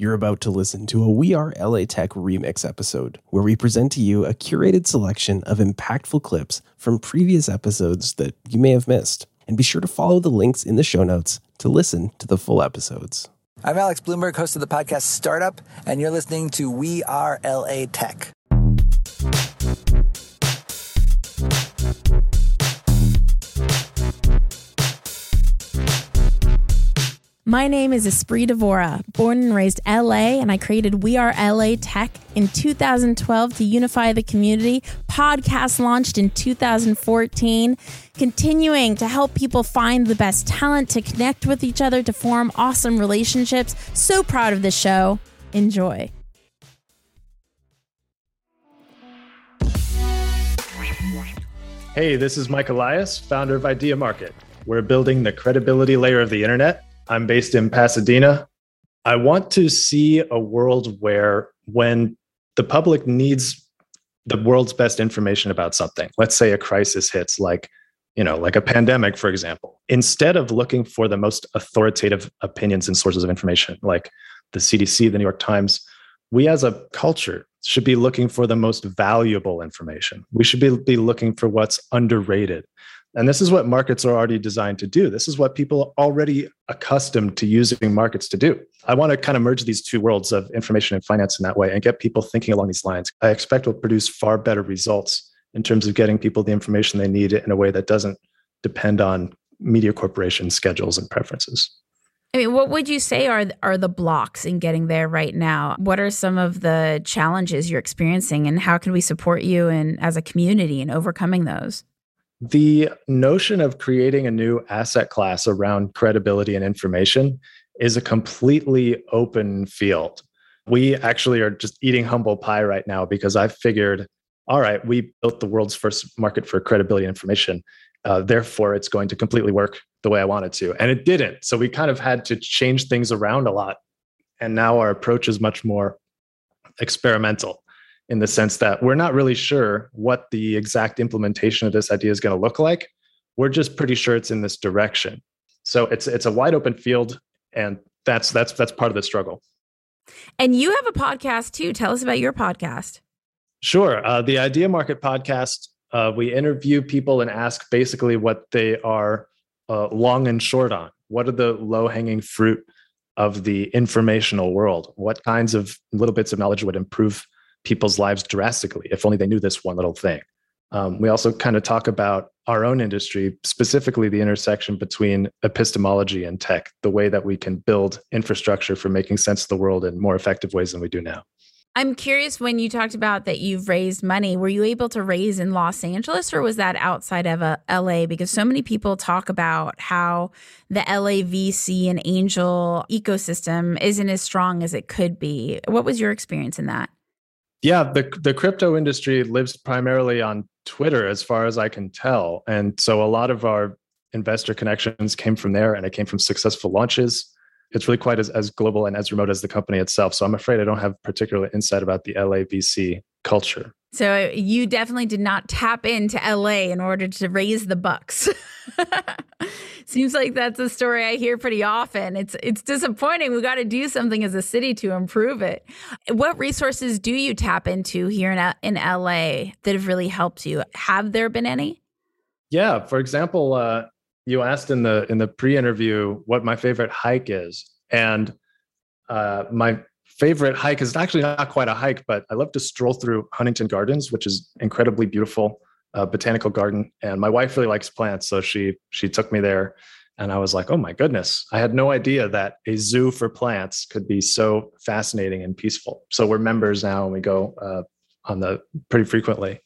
You're about to listen to a We Are LA Tech remix episode where we present to you a curated selection of impactful clips from previous episodes that you may have missed. And be sure to follow the links in the show notes to listen to the full episodes. I'm Alex Blumberg, host of the podcast Startup, and you're listening to We Are LA Tech. My name is Espree Devora, born and raised LA, and I created We Are LA Tech in 2012 to unify the community. Podcast launched in 2014, continuing to help people find the best talent, to connect with each other, to form awesome relationships. So proud of this show. Enjoy. Hey, this is Mike Elias, founder of Ideamarket. We're building the credibility layer of the internet I'm based in Pasadena. I want to see a world where when the public needs the world's best information about something, let's say a crisis hits like you know, like a pandemic, for example, instead of looking for the most authoritative opinions and sources of information, like the CDC, the New York Times, we as a culture should be looking for the most valuable information. We should be, be looking for what's underrated. And this is what markets are already designed to do. This is what people are already accustomed to using markets to do. I want to kind of merge these two worlds of information and finance in that way and get people thinking along these lines. I expect will produce far better results in terms of getting people the information they need in a way that doesn't depend on media corporation schedules and preferences. I mean, what would you say are are the blocks in getting there right now? What are some of the challenges you're experiencing, and how can we support you and as a community in overcoming those? The notion of creating a new asset class around credibility and information is a completely open field. We actually are just eating humble pie right now because I figured, all right, we built the world's first market for credibility and information. Uh, therefore, it's going to completely work the way I wanted to. And it didn't. So we kind of had to change things around a lot. And now our approach is much more experimental in the sense that we're not really sure what the exact implementation of this idea is going to look like. We're just pretty sure it's in this direction. So it's it's a wide open field, and that's that's that's part of the struggle. And you have a podcast too. Tell us about your podcast. Sure, uh, the Ideamarket podcast. Uh, we interview people and ask basically what they are uh, long and short on. What are the low hanging fruit of the informational world? What kinds of little bits of knowledge would improve people's lives drastically if only they knew this one little thing. Um, we also kind of talk about our own industry, specifically the intersection between epistemology and tech, the way that we can build infrastructure for making sense of the world in more effective ways than we do now. I'm curious when you talked about that you've raised money, were you able to raise in Los Angeles or was that outside of uh, LA? Because so many people talk about how the LA VC and angel ecosystem isn't as strong as it could be. What was your experience in that? Yeah, the the crypto industry lives primarily on Twitter, as far as I can tell, and so a lot of our investor connections came from there, and it came from successful launches. It's really quite as, as global and as remote as the company itself. So I'm afraid I don't have particular insight about the LA VC culture. So you definitely did not tap into LA in order to raise the bucks. Seems like that's a story I hear pretty often. It's it's disappointing. We got to do something as a city to improve it. What resources do you tap into here in in LA that have really helped you? Have there been any? Yeah, for example, uh, you asked in the in the pre-interview what my favorite hike is, and uh, my favorite hike is actually not quite a hike, but I love to stroll through Huntington Gardens, which is incredibly beautiful uh, botanical garden. And my wife really likes plants, so she she took me there, and I was like, oh my goodness, I had no idea that a zoo for plants could be so fascinating and peaceful. So we're members now, and we go uh, on the pretty frequently,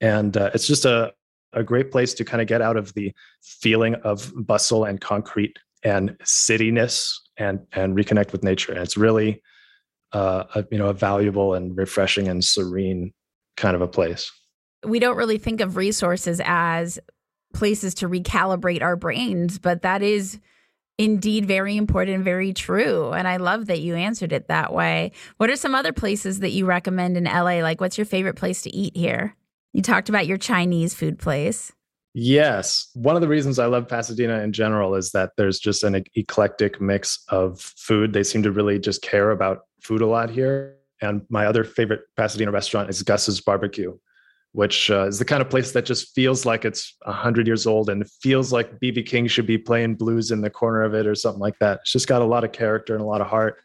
and uh, it's just a a great place to kind of get out of the feeling of bustle and concrete and cityness and and reconnect with nature. And it's really uh, a, you know a valuable and refreshing and serene kind of a place. We don't really think of resources as places to recalibrate our brains, but that is indeed very important and very true. And I love that you answered it that way. What are some other places that you recommend in LA? Like, what's your favorite place to eat here? You talked about your Chinese food place. Yes. One of the reasons I love Pasadena in general is that there's just an eclectic mix of food. They seem to really just care about food a lot here. And my other favorite Pasadena restaurant is Gus's Barbecue, which uh, is the kind of place that just feels like it's 100 years old and feels like BB King should be playing blues in the corner of it or something like that. It's just got a lot of character and a lot of heart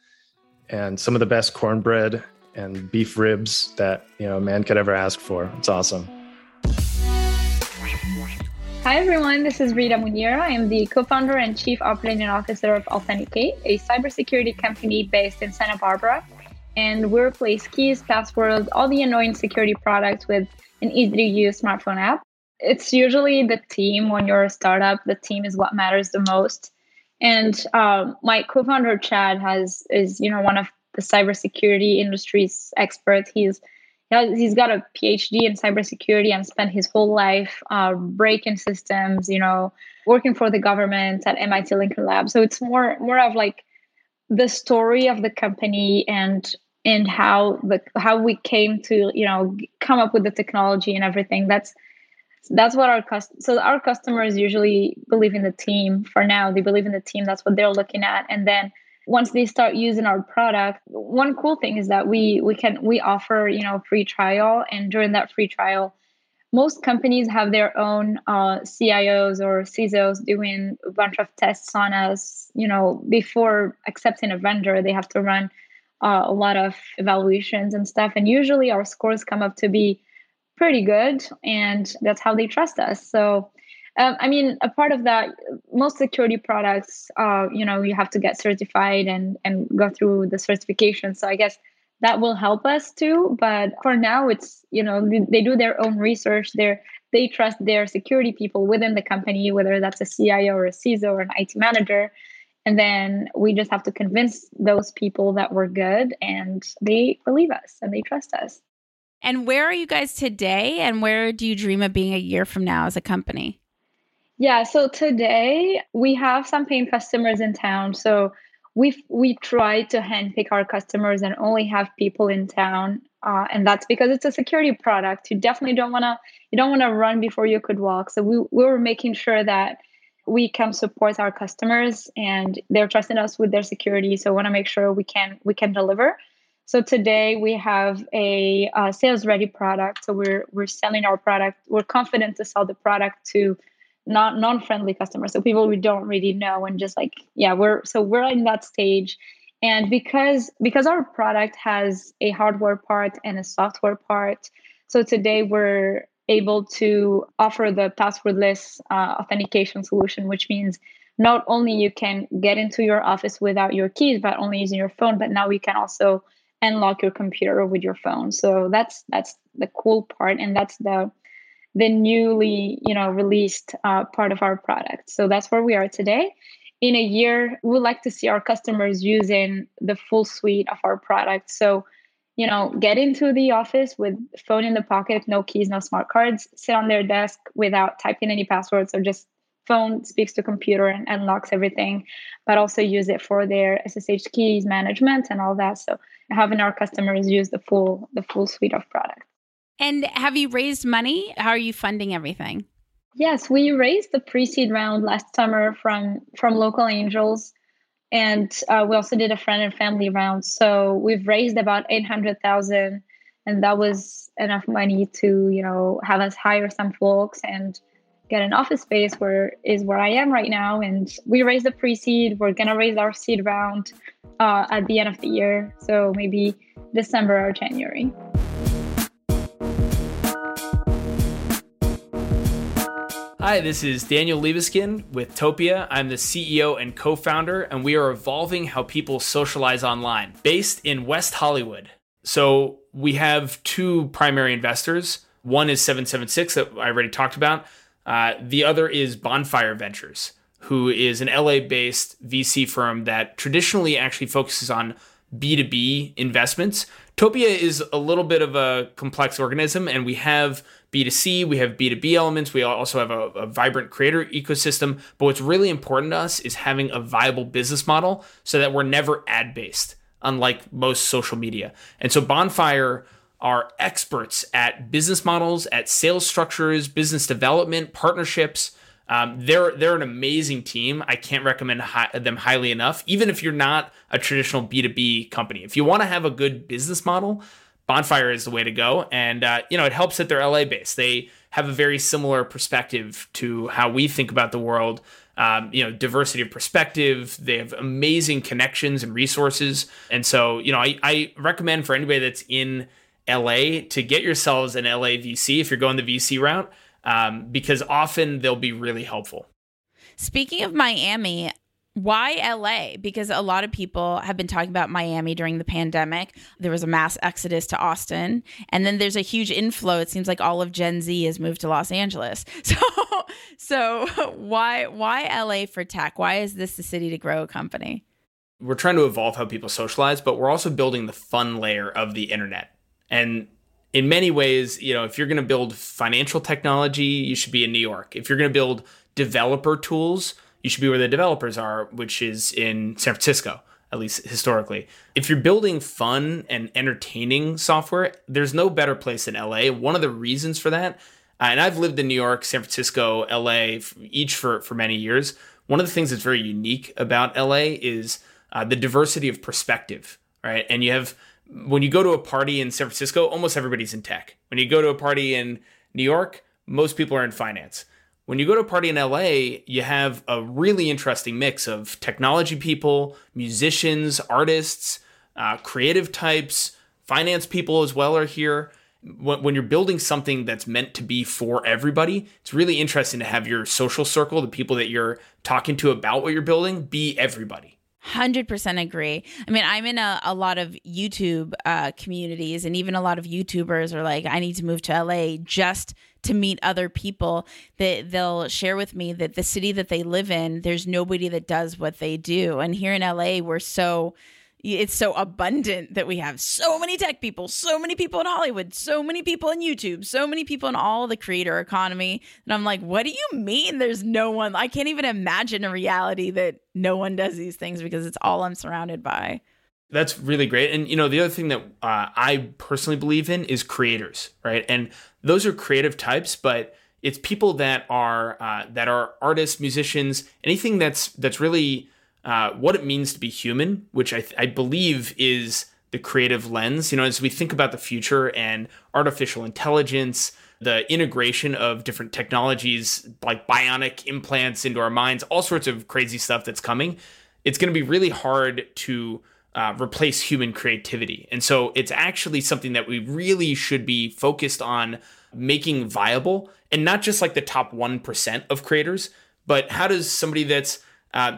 and some of the best cornbread and beef ribs that, you know, a man could ever ask for. It's awesome. Hi everyone, this is Rita Mounir. I am the co-founder and chief operating officer of Allthenticate, a cybersecurity company based in Santa Barbara. And we replace keys, passwords, all the annoying security products with an easy to use smartphone app. It's usually the team when you're a startup. The team is what matters the most. And um, my co-founder Chad has is you know one of the cybersecurity industry's experts. He's he's got a PhD in cybersecurity and spent his whole life uh, breaking systems. You know, working for the government at MIT Lincoln Lab. So it's more more of like the story of the company and and how the how we came to you know come up with the technology and everything that's that's what our cust- so our customers usually believe in the team. For now they believe in the team. That's what they're looking at. And then once they start using our product one cool thing is that we we can we offer you know free trial. And during that free trial most companies have their own uh, cios or cisos doing a bunch of tests on us you know before accepting a vendor. They have to run uh, a lot of evaluations and stuff. And usually our scores come up to be pretty good, and that's how they trust us. So, um, I mean, a part of that, most security products, uh, you know, you have to get certified and and go through the certification. So I guess that will help us too. But for now, it's you know they do their own research. They they trust their security people within the company, whether that's a CIO or a CISO or an IT manager and then we just have to convince those people that we're good and they believe us and they trust us. And where are you guys today? And where do you dream of being a year from now as a company? Yeah, so today we have some paying customers in town. So we we try to handpick our customers and only have people in town, uh, and that's because it's a security product. You definitely don't want to you don't want to run before you could walk. So we we were making sure that we can support our customers and they're trusting us with their security. So want to make sure we can we can deliver. So today we have a, a sales ready product. So we're we're selling our product. We're confident to sell the product to non non-friendly customers so people we don't really know and just like yeah we're so we're in that stage. And because because our product has a hardware part and a software part so today we're able to offer the passwordless uh, authentication solution, which means not only you can get into your office without your keys, but only using your phone, but now we can also unlock your computer with your phone. So that's that's the cool part, and that's the the newly you know released uh, part of our product. So that's where we are today. In a year, we would like to see our customers using the full suite of our products. So you know, get into the office with phone in the pocket, no keys, no smart cards, sit on their desk without typing any passwords or just phone speaks to computer and unlocks everything, but also use it for their SSH keys management and all that. So having our customers use the full the full suite of products. And have you raised money? How are you funding everything? Yes, we raised the pre-seed round last summer from from local angels and uh, we also did a friend and family round. So we've raised about 800000 and that was enough money to you know have us hire some folks and get an office space where is where i am right now. And we raised the pre-seed. We're gonna raise our seed round uh, at the end of the year. So maybe december or january Hi, this is Daniel Liebeskind with Topia. I'm the CEO and co founder, and we are evolving how people socialize online based in West Hollywood. So we have two primary investors. One is 776 that I already talked about, uh, the other is Bonfire Ventures, who is an LA based VC firm that traditionally actually focuses on B2B investments Topia is a little bit of a complex organism, and we have B2C, we have B2B elements, we also have a, a, vibrant creator ecosystem. But what's really important to us is having a viable business model so that we're never ad based, unlike most social media. And so Bonfire are experts at business models, at sales structures, business development, partnerships. Um, they're they're an amazing team. I can't recommend them highly enough. Even if you're not a traditional B two B company, if you want to have a good business model, Bonfire is the way to go. And uh, you know it helps that they're LA based. They have a very similar perspective to how we think about the world. Um, you know, diversity of perspective. They have amazing connections and resources. And so, you know, I, I recommend for anybody that's in LA to get yourselves an LA VC if you're going the VC route um, because often they'll be really helpful. Speaking of Miami, why LA? Because a lot of people have been talking about Miami during the pandemic. There was a mass exodus to Austin, and then there's a huge inflow. It seems like all of Gen Z has moved to Los Angeles. So, so why why LA for tech? Why is this the city to grow a company? We're trying to evolve how people socialize, but we're also building the fun layer of the internet. And in many ways, you know, if you're going to build financial technology, you should be in New York. If you're going to build developer tools, you should be where the developers are, which is in San Francisco, at least historically. If you're building fun and entertaining software, there's no better place than LA. One of the reasons for that, uh, and I've lived in New York, San Francisco, LA, each for, for many years. One of the things that's very unique about LA is uh, the diversity of perspective, right? And you have when you go to a party in San Francisco, almost everybody's in tech. When you go to a party in New York, most people are in finance. When you go to a party in LA, you have a really interesting mix of technology people, musicians, artists, uh, creative types, finance people as well are here. When you're building something that's meant to be for everybody, it's really interesting to have your social circle, the people that you're talking to about what you're building, be everybody. 100% agree. I mean, I'm in a, a lot of YouTube uh, communities, and even a lot of YouTubers are like, I need to move to LA just to meet other people that they'll share with me that the city that they live in, there's nobody that does what they do. And here in LA, we're so it's so abundant that we have so many tech people, so many people in Hollywood, so many people in YouTube, so many people in all the creator economy. And I'm like, what do you mean there's no one? I can't even imagine a reality that no one does these things because it's all I'm surrounded by. That's really great. And, you know, the other thing that uh, I personally believe in is creators, right? And those are creative types, but it's people that are uh, that are artists, musicians, anything that's that's really uh, what it means to be human, which I, th- I believe is the creative lens. You know, as we think about the future and artificial intelligence, the integration of different technologies like bionic implants into our minds, all sorts of crazy stuff that's coming, it's going to be really hard to uh, replace human creativity. And so it's actually something that we really should be focused on making viable and not just like the top 1% of creators, but how does somebody that's uh,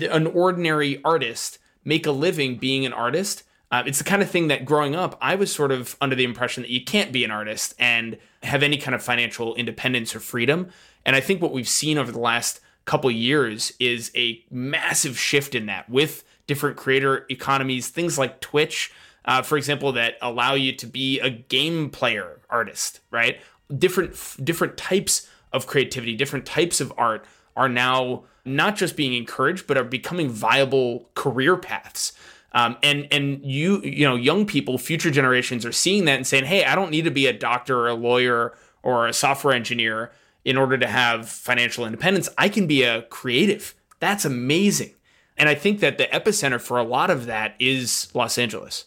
an ordinary artist make a living being an artist. Uh, it's the kind of thing that growing up, I was sort of under the impression that you can't be an artist and have any kind of financial independence or freedom. And I think what we've seen over the last couple years is a massive shift in that with different creator economies, things like Twitch, uh, for example, that allow you to be a game player artist, right? Different different types of creativity, different types of art are now not just being encouraged, but are becoming viable career paths. Um, and and you you know young people, future generations are seeing that and saying, hey, I don't need to be a doctor or a lawyer or a software engineer in order to have financial independence. I can be a creative. That's amazing. And I think that the epicenter for a lot of that is Los Angeles.